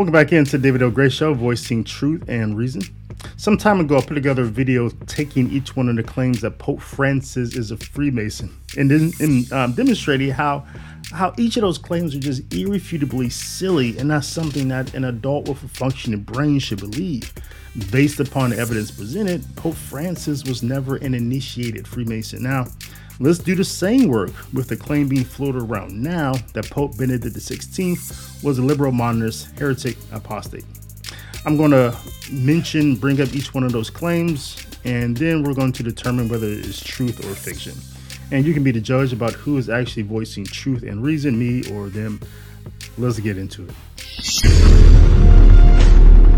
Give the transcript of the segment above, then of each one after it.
Welcome back into David L. Gray Show, voicing truth and reason. Some time ago, I put together a video taking each one of the claims that Pope Francis is a Freemason and then um, demonstrating how how each of those claims are just irrefutably silly and not something that an adult with a functioning brain should believe. Based upon the evidence presented, Pope Francis was never an initiated Freemason. Now, Let's do the same work with the claim being floated around now that Pope Benedict XVI was a liberal modernist, heretic, apostate. I'm going to mention, bring up each one of those claims, and then we're going to determine whether it is truth or fiction. And you can be the judge about who is actually voicing truth and reason, me or them. Let's get into it.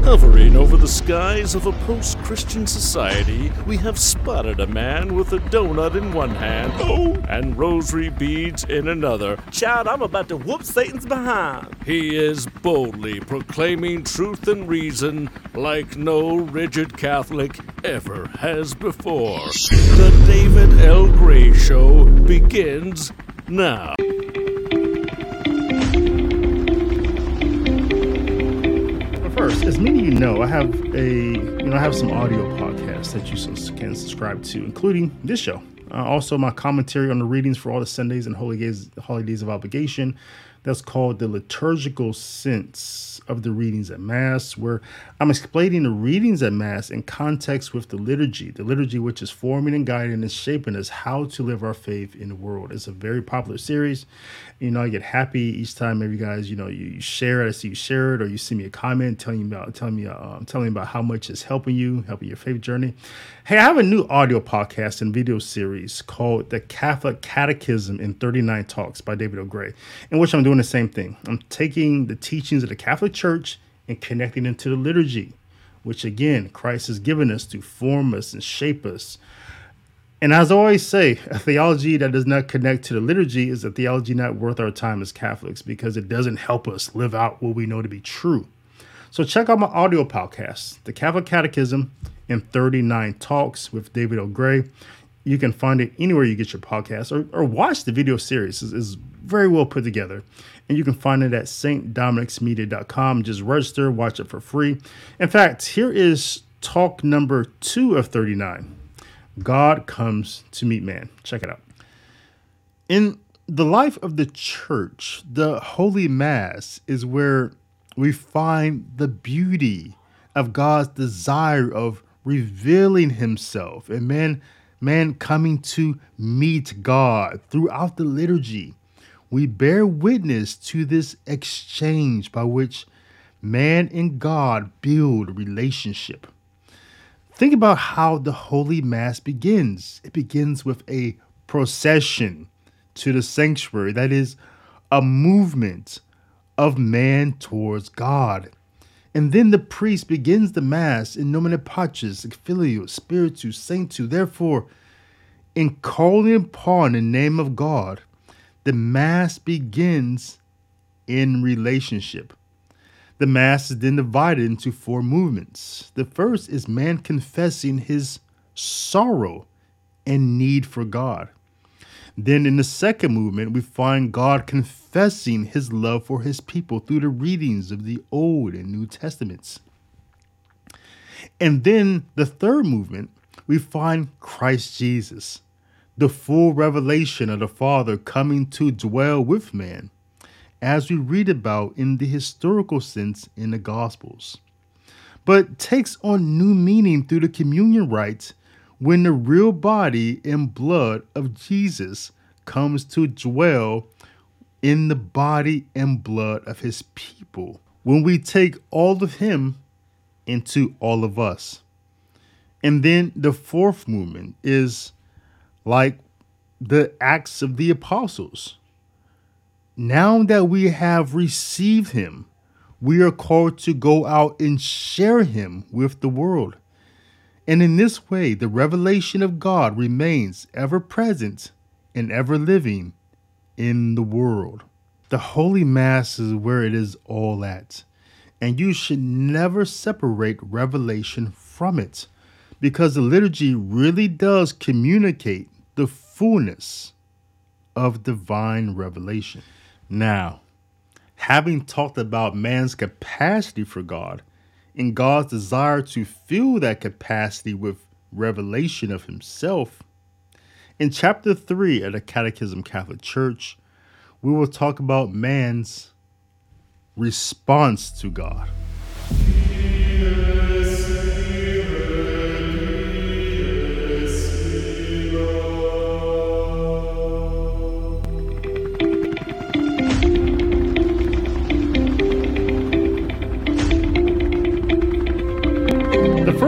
Hovering over the skies of a post Christian society, we have spotted a man with a donut in one hand oh. and rosary beads in another. Child, I'm about to whoop Satan's behind. He is boldly proclaiming truth and reason like no rigid Catholic ever has before. The David L. Gray Show begins now. Know, I have a you know I have some audio podcasts that you can subscribe to, including this show. Uh, also, my commentary on the readings for all the Sundays and holy days, holy days of obligation. That's called the liturgical sense of the readings at Mass, where I'm explaining the readings at Mass in context with the liturgy, the liturgy which is forming and guiding and shaping us how to live our faith in the world. It's a very popular series. You know, I get happy each time maybe guys, you know, you share it, I see you share it, or you send me a comment telling you about telling me uh, telling me about how much it's helping you, helping your faith journey. Hey, I have a new audio podcast and video series called The Catholic Catechism in 39 Talks by David L. Gray, in which I'm doing the same thing. I'm taking the teachings of the Catholic church and connecting them to the liturgy, which again, Christ has given us to form us and shape us. And as I always say, a theology that does not connect to the liturgy is a theology not worth our time as Catholics because it doesn't help us live out what we know to be true. So check out my audio podcast, The Catholic Catechism in 39 Talks with David L. You can find it anywhere you get your podcast or, or watch the video series. It's, it's very well put together and you can find it at stdominicsmedia.com. Just register, watch it for free. In fact, here is talk number two of 39 God comes to meet man. Check it out. In the life of the church, the Holy Mass is where we find the beauty of God's desire of revealing himself and man man coming to meet God throughout the liturgy we bear witness to this exchange by which man and God build relationship. Think about how the Holy Mass begins. It begins with a procession to the sanctuary, that is, a movement of man towards God. And then the priest begins the Mass in nomine Patris, Filio, Spiritus, Sanctus. Therefore, in calling upon the name of God, the Mass begins in relationship. The Mass is then divided into four movements. The first is man confessing his sorrow and need for God. Then in the second movement, we find God confessing his love for his people through the readings of the Old and New Testaments. And then the third movement, we find Christ Jesus the full revelation of the Father coming to dwell with man, as we read about in the historical sense in the Gospels, but takes on new meaning through the communion rites when the real body and blood of Jesus comes to dwell in the body and blood of his people, when we take all of him into all of us. And then the fourth movement is like the Acts of the Apostles. Now that we have received him, we are called to go out and share him with the world. And in this way, the revelation of God remains ever present and ever living in the world. The Holy Mass is where it is all at. And you should never separate revelation from it because the liturgy really does communicate the fullness of divine revelation. Now, having talked about man's capacity for God and God's desire to fill that capacity with revelation of himself, in chapter 3 of the Catechism Catholic Church, we will talk about man's response to God.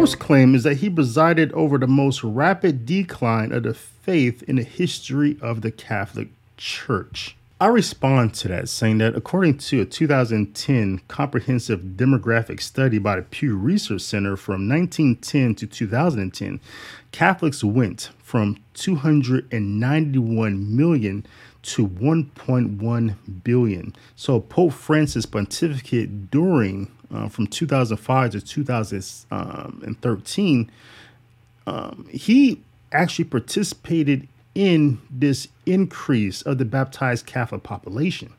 First claim is that he presided over the most rapid decline of the faith in the history of the Catholic Church. I respond to that saying that according to a 2010 comprehensive demographic study by the Pew Research Center from 1910 to 2010, Catholics went from 291 million to 1.1 billion. So Pope Francis pontificate during uh, from 2005 to 2013. Um, he actually participated in this increase of the baptized Catholic population.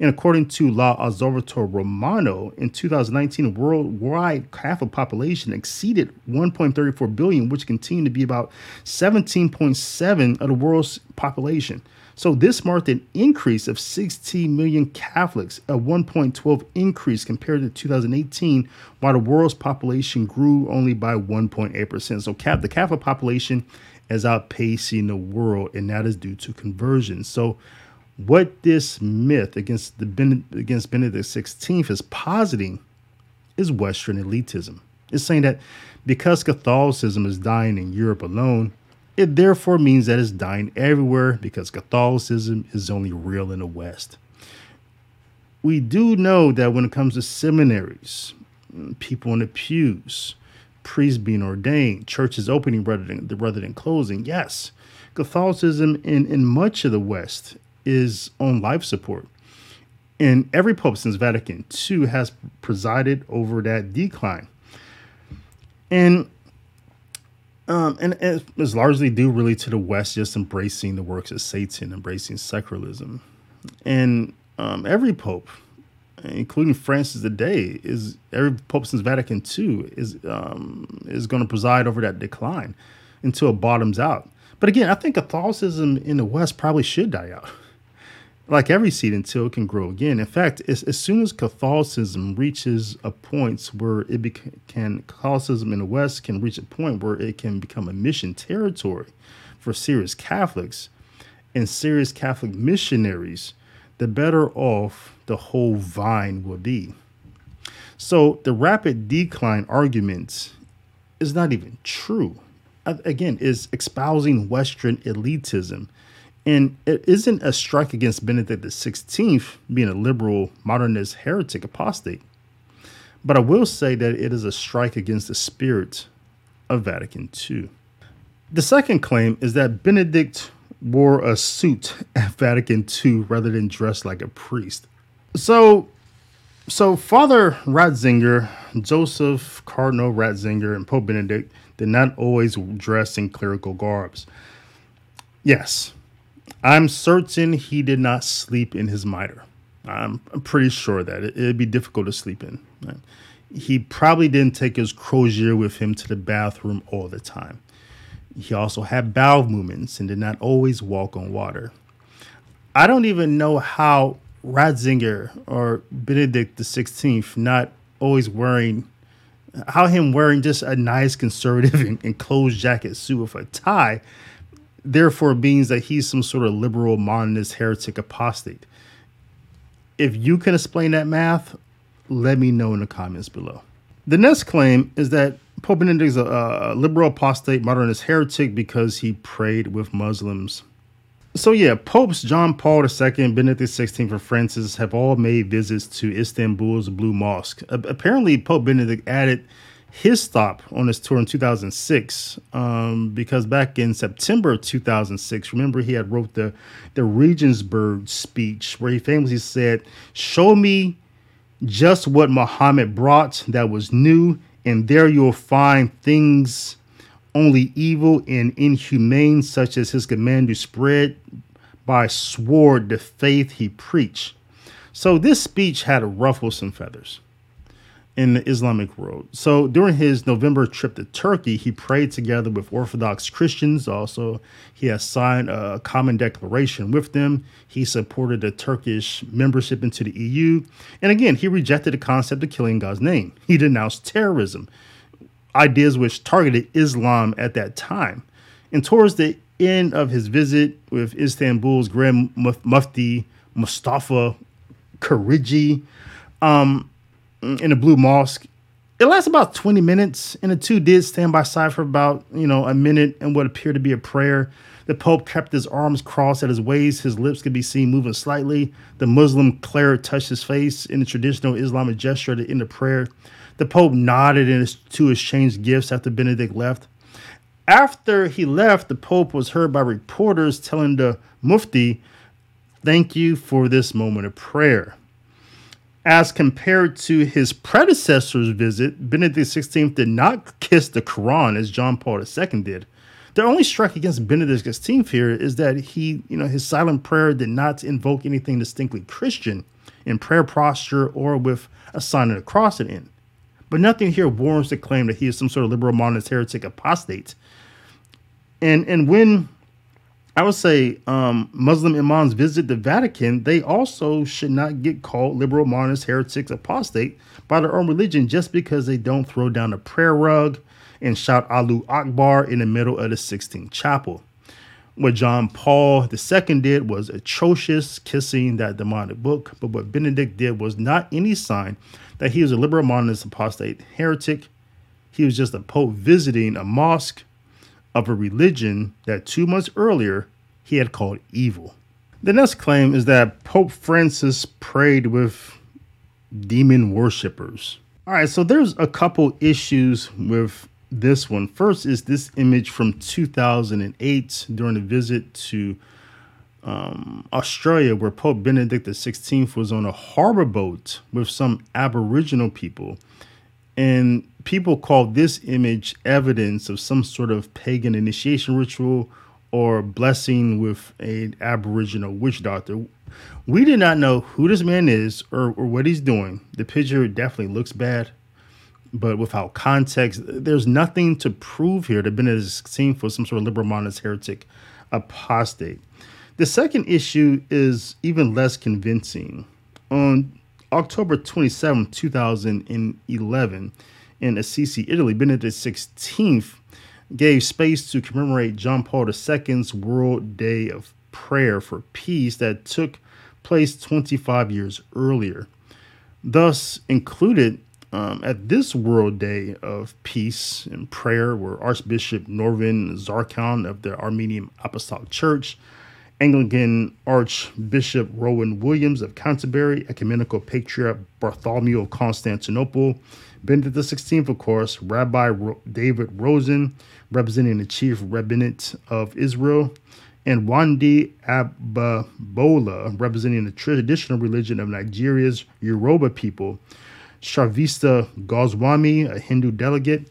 And according to La Osservatore Romano, in 2019, worldwide Catholic population exceeded 1.34 billion, which continued to be about 17.7 of the world's population. So this marked an increase of 16 million Catholics, a 1.12 increase compared to 2018, while the world's population grew only by 1.8%. So the Catholic population is outpacing the world, and that is due to conversion. So what this myth against the against Benedict XVI is positing is Western elitism. It's saying that because Catholicism is dying in Europe alone, it therefore means that it's dying everywhere because Catholicism is only real in the West. We do know that when it comes to seminaries, people in the pews, priests being ordained, churches opening rather than rather than closing, yes, Catholicism in, in much of the West is on life support. And every pope since Vatican II has presided over that decline. And um, and it's largely due really to the West just embracing the works of Satan, embracing secularism. And um, every pope, including Francis today, is every pope since Vatican II is um, is going to preside over that decline until it bottoms out. But again, I think Catholicism in the West probably should die out like every seed until it can grow again. In fact, as, as soon as Catholicism reaches a point where it can Catholicism in the West can reach a point where it can become a mission territory for serious Catholics and serious Catholic missionaries, the better off the whole vine will be. So the rapid decline argument is not even true. Again, is espousing Western elitism and it isn't a strike against Benedict XVI being a liberal, modernist, heretic apostate. But I will say that it is a strike against the spirit of Vatican II. The second claim is that Benedict wore a suit at Vatican II rather than dress like a priest. So, so Father Ratzinger, Joseph Cardinal Ratzinger, and Pope Benedict did not always dress in clerical garbs. Yes, I'm certain he did not sleep in his mitre. I'm, pretty sure that it, would be difficult to sleep in. He probably didn't take his crozier with him to the bathroom all the time. He also had bowel movements and did not always walk on water. I don't even know how Ratzinger or Benedict XVI not always wearing how him wearing just a nice conservative and, and closed jacket suit with a tie therefore means that he's some sort of liberal modernist heretic apostate. If you can explain that math, let me know in the comments below. The next claim is that Pope Benedict is a, a liberal apostate modernist heretic because he prayed with Muslims. So yeah, Popes John Paul II, Benedict XVI, and Francis have all made visits to Istanbul's Blue Mosque. Apparently, Pope Benedict added his stop on his tour in 2006 um, because back in September 2006, remember he had wrote the the Regensburg speech where he famously said, "Show me just what Muhammad brought that was new, and there you'll find things only evil and inhumane, such as his command to spread by sword the faith he preached." So this speech had to ruffle some feathers in the Islamic world. So during his November trip to Turkey, he prayed together with Orthodox Christians. Also, he has signed a common declaration with them. He supported the Turkish membership into the EU. And again, he rejected the concept of killing God's name. He denounced terrorism, ideas which targeted Islam at that time. And towards the end of his visit with Istanbul's Grand Mufti Mustafa Çağrıcı, um, Mm, in the Blue Mosque. It lasts about 20 minutes, and the two did stand by side for about, you know, a minute and what appeared to be a prayer. The Pope kept his arms crossed at his waist. His lips could be seen moving slightly. The Muslim cleric touched his face in the traditional Islamic gesture at the end of prayer. The Pope nodded and his, two exchanged gifts after Benedict left. After he left, the Pope was heard by reporters telling the Mufti, Thank you for this moment of prayer as compared to his predecessor's visit, Benedict XVI did not kiss the Quran as John Paul II did. The only strike against Benedict XVI here is that he, you know, his silent prayer did not invoke anything distinctly Christian in prayer posture or with a sign of the cross at end. But nothing here warrants the claim that he is some sort of liberal modernist heretic apostate. And and when I would say um, Muslim imams visit the Vatican, they also should not get called liberal, modernist, heretics, apostate by their own religion just because they don't throw down a prayer rug and shout Allahu Akbar in the middle of the Sistine Chapel. What John Paul II did was atrocious, kissing that demonic book, but what Benedict did was not any sign that he was a liberal, modernist, apostate, heretic. He was just a pope visiting a mosque of a religion that two months earlier he had called evil. The next claim is that Pope Francis prayed with demon worshippers. All right, so there's a couple issues with this one. First is this image from 2008 during a visit to um, Australia, where Pope Benedict XVI was on a harbor boat with some Aboriginal people. And people call this image evidence of some sort of pagan initiation ritual or blessing with an aboriginal witch doctor. We did not know who this man is or, or what he's doing. The picture definitely looks bad, but without context, there's nothing to prove here that Benedict seen for some sort of liberal modernist heretic apostate. The second issue is even less convincing. On October 27, 2011, in Assisi, Italy, Benedict XVI gave space to commemorate John Paul II's World Day of Prayer for Peace that took place 25 years earlier. Thus, included um, at this World Day of Peace and Prayer were Archbishop Norvin Zarkon of the Armenian Apostolic Church, Anglican Archbishop Rowan Williams of Canterbury, Ecumenical Patriarch Bartholomew of Constantinople, Benedict XVI, of course, Rabbi David Rosen, representing the chief rabbinate of Israel, and Wande Abimbola, representing the traditional religion of Nigeria's Yoruba people, Shrivatsa Goswami, a Hindu delegate,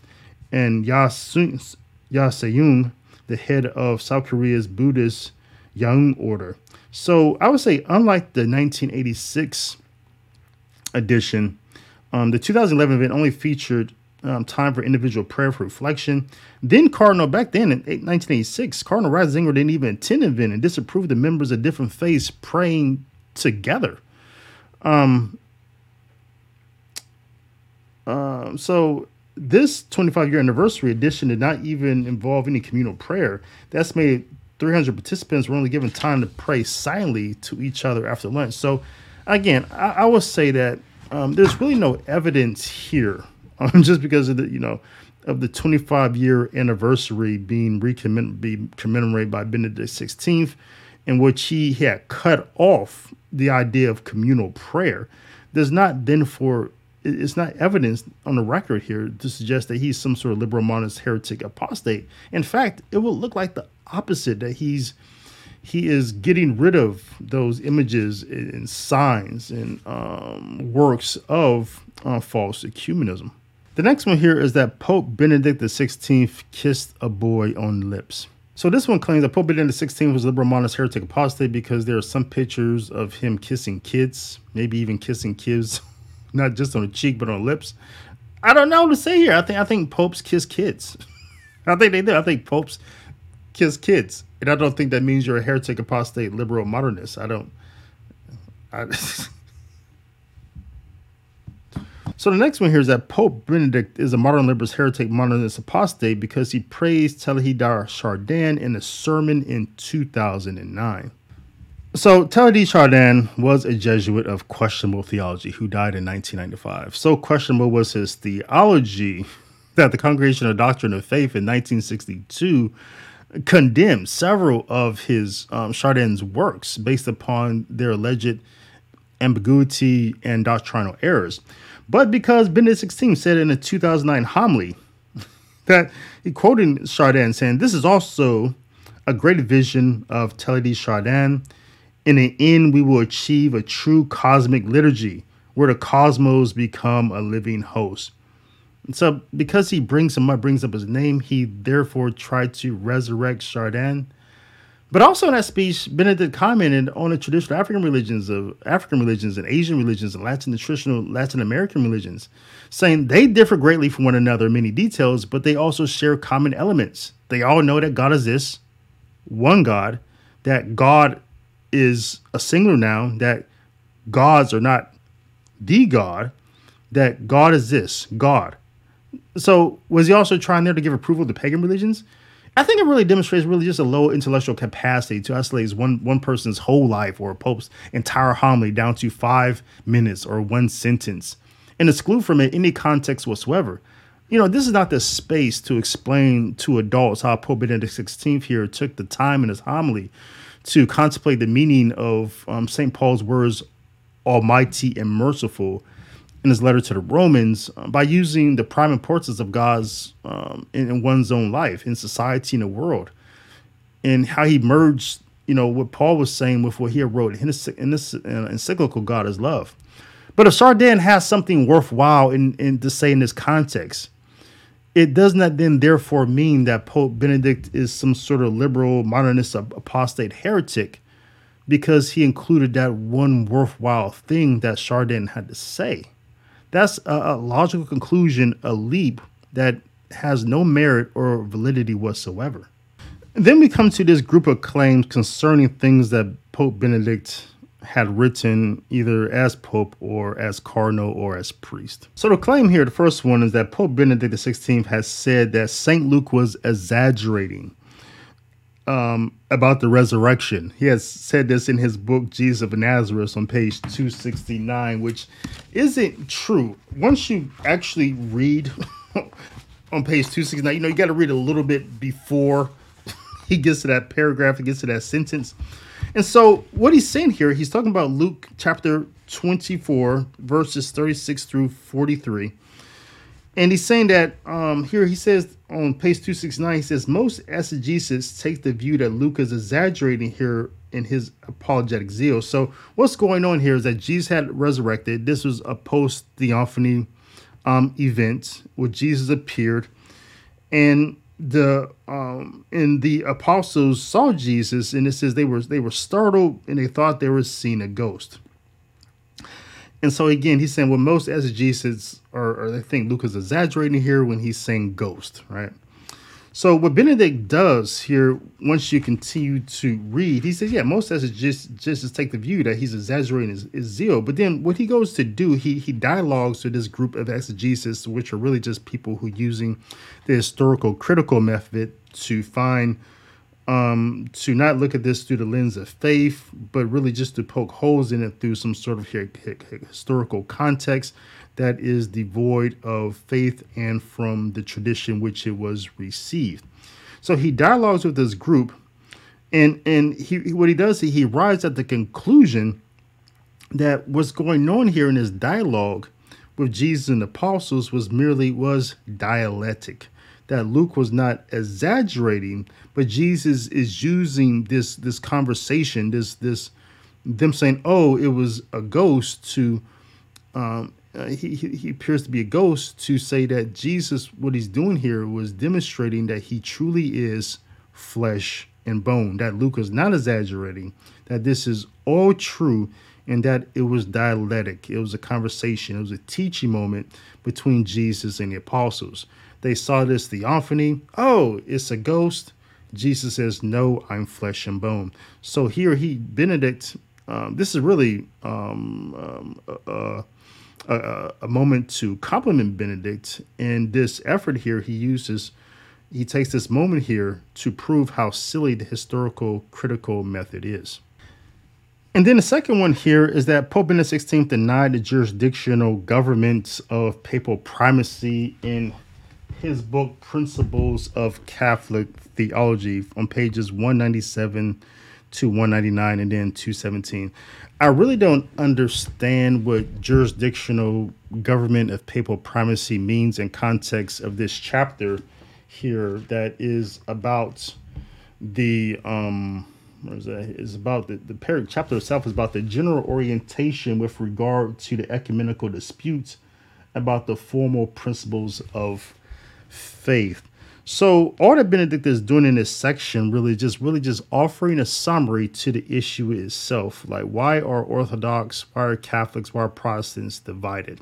and Yasung, Yaseyung, the head of South Korea's Buddhist Young Order. So I would say, unlike the 1986 edition, um, the 2011 event only featured um, time for individual prayer for reflection. Then Cardinal, back then in 1986, Cardinal Ratzinger didn't even attend the event and disapproved the members of different faiths praying together. Um, uh, so this 25 year anniversary edition did not even involve any communal prayer. That's made 300 participants were only given time to pray silently to each other after lunch. So, again, I, I would say that um, there's really no evidence here, um, just because of the you know of the 25 year anniversary being be commemorated by Benedict XVI, in which he had cut off the idea of communal prayer. There's not then for it's not evidence on the record here to suggest that he's some sort of liberal modernist heretic apostate. In fact, it would look like the opposite that he's he is getting rid of those images and signs and um, works of uh, false ecumenism. The next one here is that Pope Benedict XVI kissed a boy on lips. So this one claims that Pope Benedict XVI was a liberal monarch heretic apostate because there are some pictures of him kissing kids, maybe even kissing kids, not just on the cheek but on lips. I don't know what to say here. I think I think popes kiss kids. I think they do. I think popes kiss kids, and I don't think that means you're a heretic apostate liberal modernist. I don't. I, So the next one here is that Pope Benedict is a modern liberal heretic modernist apostate because he praised Teilhard Chardin in a sermon in 2009. So Teilhard Chardin was a Jesuit of questionable theology who died in 1995. So questionable was his theology that the Congregation of Doctrine of Faith in 1962 condemned several of his um, Chardin's works based upon their alleged ambiguity and doctrinal errors but because Benedict XVI said in a 2009 homily that he quoted Chardin saying, This is also a great vision of Teilhard Chardin. In the end, we will achieve a true cosmic liturgy where the cosmos become a living host. So, because he brings him up, brings up his name, he therefore tried to resurrect Chardin but also in that speech, Benedict commented on the traditional African religions of African religions and Asian religions and Latin traditional Latin American religions, saying they differ greatly from one another in many details, but they also share common elements. They all know that God is this, one God, that God is a singular noun, that gods are not the God, that God is this, God. So was he also trying there to give approval to pagan religions? I think it really demonstrates really just a low intellectual capacity to isolate one one person's whole life or a pope's entire homily down to five minutes or one sentence and exclude from it any context whatsoever. You know, this is not the space to explain to adults how Pope Benedict XVI here took the time in his homily to contemplate the meaning of um, St. Paul's words, almighty and merciful, in his letter to the Romans uh, by using the prime importance of God's um, in, in, one's own life, in society, in the world, and how he merged, you know, what Paul was saying with what he wrote in this, in this uh, encyclical, God is love. But if Chardin has something worthwhile in, in to say in this context, it does not then therefore mean that Pope Benedict is some sort of liberal modernist apostate heretic because he included that one worthwhile thing that Chardin had to say. That's a, a logical conclusion, a leap that has no merit or validity whatsoever. And then we come to this group of claims concerning things that Pope Benedict had written either as Pope or as Cardinal or as priest. So the claim here, the first one, is that Pope Benedict XVI has said that St. Luke was exaggerating um, about the resurrection. He has said this in his book, Jesus of Nazareth, on page 269, which isn't true. Once you actually read on page 269, you know, you got to read a little bit before he gets to that paragraph, he gets to that sentence. And so, what he's saying here, he's talking about Luke chapter 24, verses 36 through 43. And he's saying that um, here he says on page 269, he says most exegesis take the view that Luke is exaggerating here in his apologetic zeal. So what's going on here is that Jesus had resurrected. This was a post theophany um, event where Jesus appeared, and the um and the apostles saw Jesus, and it says they were they were startled and they thought they were seeing a ghost. And so again, he's saying, well, most exegesis or, they think Luke is exaggerating here when he's saying ghost, right? So what Benedict does here, once you continue to read, he says, yeah, most exegesis just just take the view that he's exaggerating his, his, zeal. But then what he goes to do, he he dialogues with this group of exegesis, which are really just people who using the historical critical method to find um, to not look at this through the lens of faith, but really just to poke holes in it through some sort of historical context that is devoid of faith and from the tradition which it was received. So he dialogues with this group, and and he what he does he, he arrives at the conclusion that what's going on here in this dialogue with Jesus and the apostles was merely was dialectic that Luke was not exaggerating, but Jesus is using this this conversation, this this them saying, "Oh, it was a ghost," to um, uh, he, he appears to be a ghost to say that Jesus, what he's doing here, was demonstrating that he truly is flesh and bone. That Luke is not exaggerating, that this is all true, and that it was dialectic. It was a conversation, it was a teaching moment between Jesus and the apostles. They saw this theophany. Oh, it's a ghost. Jesus says, No, I'm flesh and bone. So here he, Benedict, um, this is really um, um, a, a, moment to compliment Benedict. And this effort here, he uses, he takes this moment here to prove how silly the historical critical method is. And then the second one here is that Pope Benedict XVI denied the jurisdictional government of papal primacy in his book Principles of Catholic Theology on pages 197 to 199 and then 217. I really don't understand what jurisdictional government of papal primacy means in context of this chapter here that is about the um what is that is about the the par- chapter itself is about the general orientation with regard to the ecumenical disputes about the formal principles of faith so all that Benedict is doing in this section really just really just offering a summary to the issue itself. Like why are Orthodox, why are Catholics, why are Protestants divided?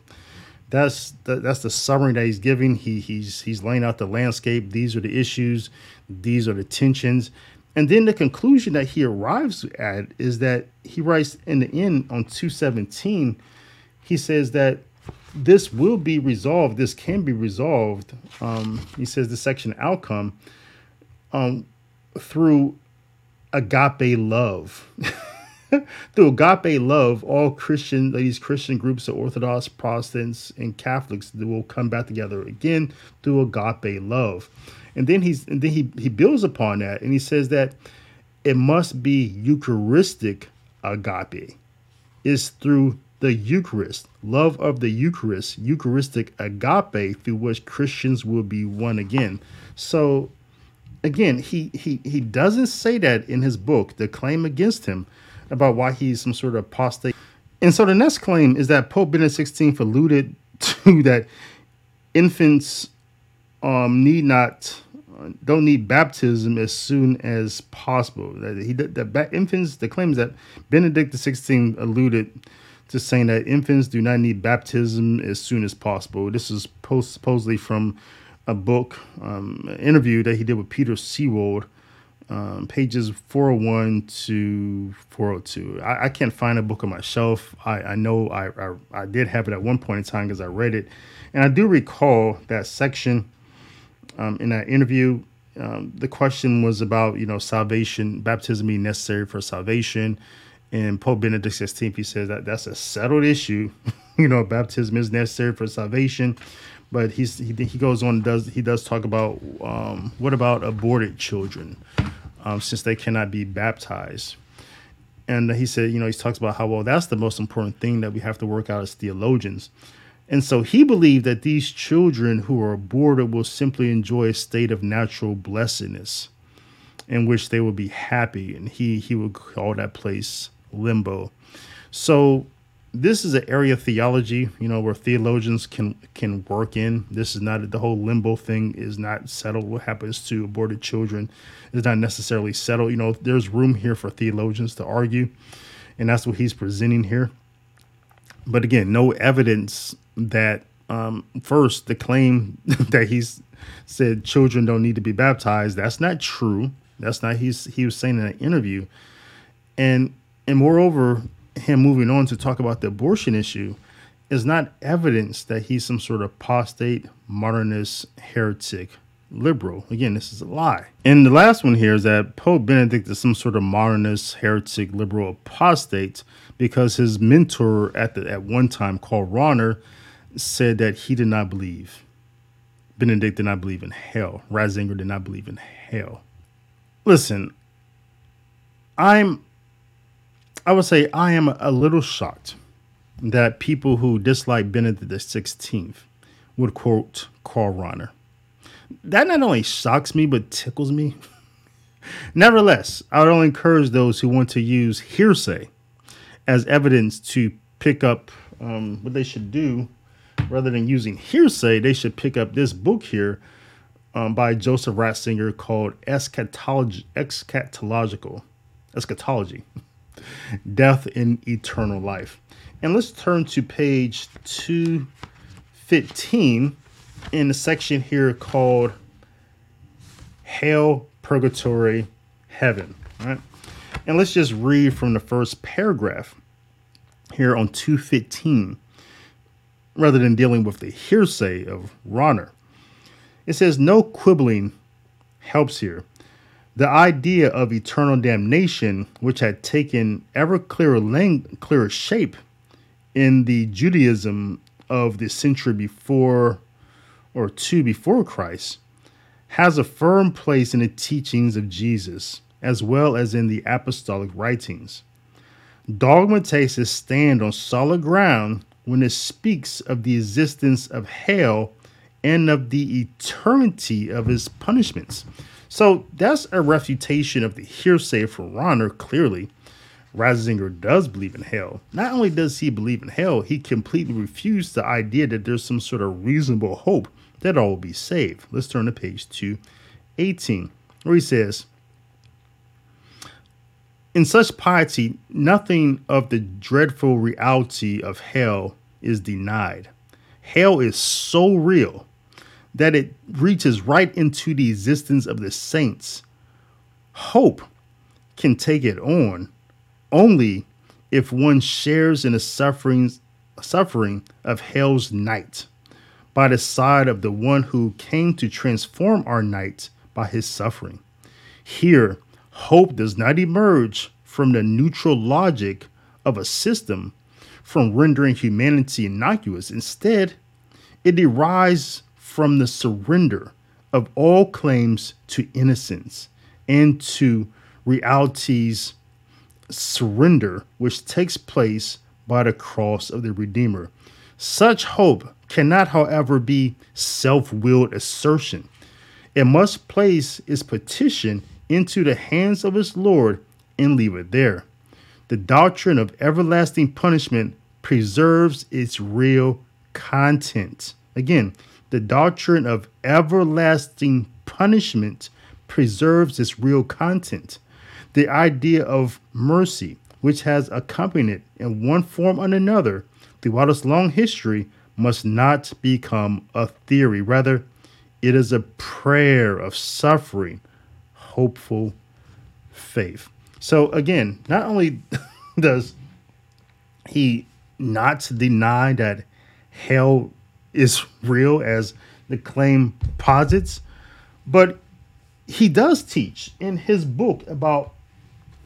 That's the, that's the summary that he's giving. He he's he's laying out the landscape. These are the issues, these are the tensions. And then the conclusion that he arrives at is that he writes in the end on 217, he says that this will be resolved. This can be resolved. Um, he says the section outcome um, through agape love. through agape love, all Christian, these Christian groups of Orthodox, Protestants, and Catholics will come back together again through agape love. And then he's and then he he builds upon that and he says that it must be Eucharistic agape. Is through the Eucharist, love of the Eucharist, Eucharistic agape through which Christians will be one again. So again, he he he doesn't say that in his book, the claim against him about why he's some sort of apostate. And so the next claim is that Pope Benedict XVI alluded to that infants um, need not don't need baptism as soon as possible. That he that infants the claims that Benedict XVI alluded just saying that infants do not need baptism as soon as possible. This is post, supposedly from a book, um, interview that he did with Peter Seewald, um, pages 401 to 402. I, I, can't find a book on my shelf. I, I know I, I, I did have it at one point in time because I read it. And I do recall that section um, in that interview. Um, the question was about, you know, salvation, baptism being necessary for salvation and Pope Benedict XVI, he says that that's a settled issue. you know, baptism is necessary for salvation, but he's he, he goes on does he does talk about um, what about aborted children, um, since they cannot be baptized. And he said, you know, he talks about how well that's the most important thing that we have to work out as theologians. And so he believed that these children who are aborted will simply enjoy a state of natural blessedness in which they will be happy. And he he would call that place limbo. So this is an area of theology, you know, where theologians can can work in. This is not the whole limbo thing is not settled. What happens to aborted children is not necessarily settled. You know, there's room here for theologians to argue, and that's what he's presenting here. But again, no evidence that um, first the claim that he's said children don't need to be baptized. That's not true. That's not he's he was saying in an interview, and and moreover, him moving on to talk about the abortion issue is not evidence that he's some sort of apostate, modernist, heretic, liberal. Again, this is a lie. And the last one here is that Pope Benedict is some sort of modernist, heretic, liberal, apostate because his mentor at the at one time, Karl Rahner, said that he did not believe. Benedict did not believe in hell. Ratzinger did not believe in hell. Listen, I'm I would say I am a little shocked that people who dislike Benedict the Sixteenth would quote Karl Rahner. That not only shocks me but tickles me. Nevertheless, I would only encourage those who want to use hearsay as evidence to pick up um, what they should do rather than using hearsay. They should pick up this book here um, by Joseph Ratzinger called Eschatology, Eschatological, Eschatology, Death in Eternal Life. And let's turn to page 215 in the section here called Hell, Purgatory, Heaven. Right? And let's just read from the first paragraph here on 215 rather than dealing with the hearsay of Rahner. It says, No quibbling helps here. The idea of eternal damnation, which had taken ever clearer, lang- clearer shape in the Judaism of the century before or two before Christ, has a firm place in the teachings of Jesus as well as in the apostolic writings. Dogma takes its stand on solid ground when it speaks of the existence of hell and of the eternity of his punishments. So that's a refutation of the hearsay from Rahner, clearly. Ratzinger does believe in hell. Not only does he believe in hell, he completely refused the idea that there's some sort of reasonable hope that all will be saved. Let's turn to page 218, where he says, In such piety, nothing of the dreadful reality of hell is denied. Hell is so real that it reaches right into the existence of the saints. Hope can take it on only if one shares in the sufferings suffering of hell's night by the side of the one who came to transform our night by his suffering. Here, hope does not emerge from the neutral logic of a system from rendering humanity innocuous. Instead, it derives from the surrender of all claims to innocence and to reality's surrender, which takes place by the cross of the Redeemer. Such hope cannot, however, be self willed assertion. It must place its petition into the hands of its Lord and leave it there. The doctrine of everlasting punishment preserves its real content. Again, the doctrine of everlasting punishment preserves its real content. The idea of mercy, which has accompanied it in one form or another throughout its long history, must not become a theory. Rather, it is a prayer of suffering, hopeful faith. So, again, not only does he not deny that hell is real as the claim posits, but he does teach in his book about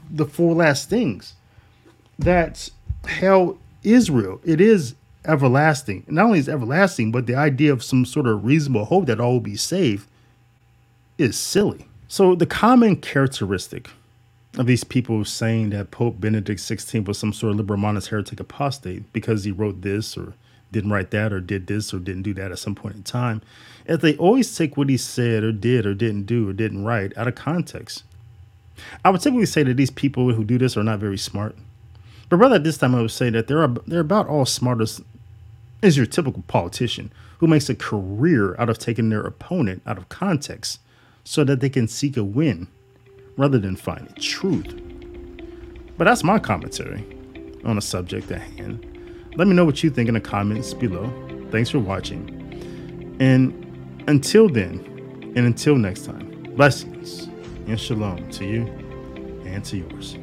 the four last things that hell is real. It is everlasting. Not only is everlasting, but the idea of some sort of reasonable hope that all will be saved is silly. So the common characteristic of these people saying that Pope Benedict XVI was some sort of liberal modernist heretic apostate because he wrote this or didn't write that or did this or didn't do that at some point in time, is they always take what he said or did or didn't do or didn't write out of context. I would typically say that these people who do this are not very smart. But rather at this time, I would say that they're they're about all smart as, as your typical politician who makes a career out of taking their opponent out of context so that they can seek a win rather than finding truth. But that's my commentary on the subject at hand. Let me know what you think in the comments below. Thanks for watching. And until then, and until next time, blessings and shalom to you and to yours.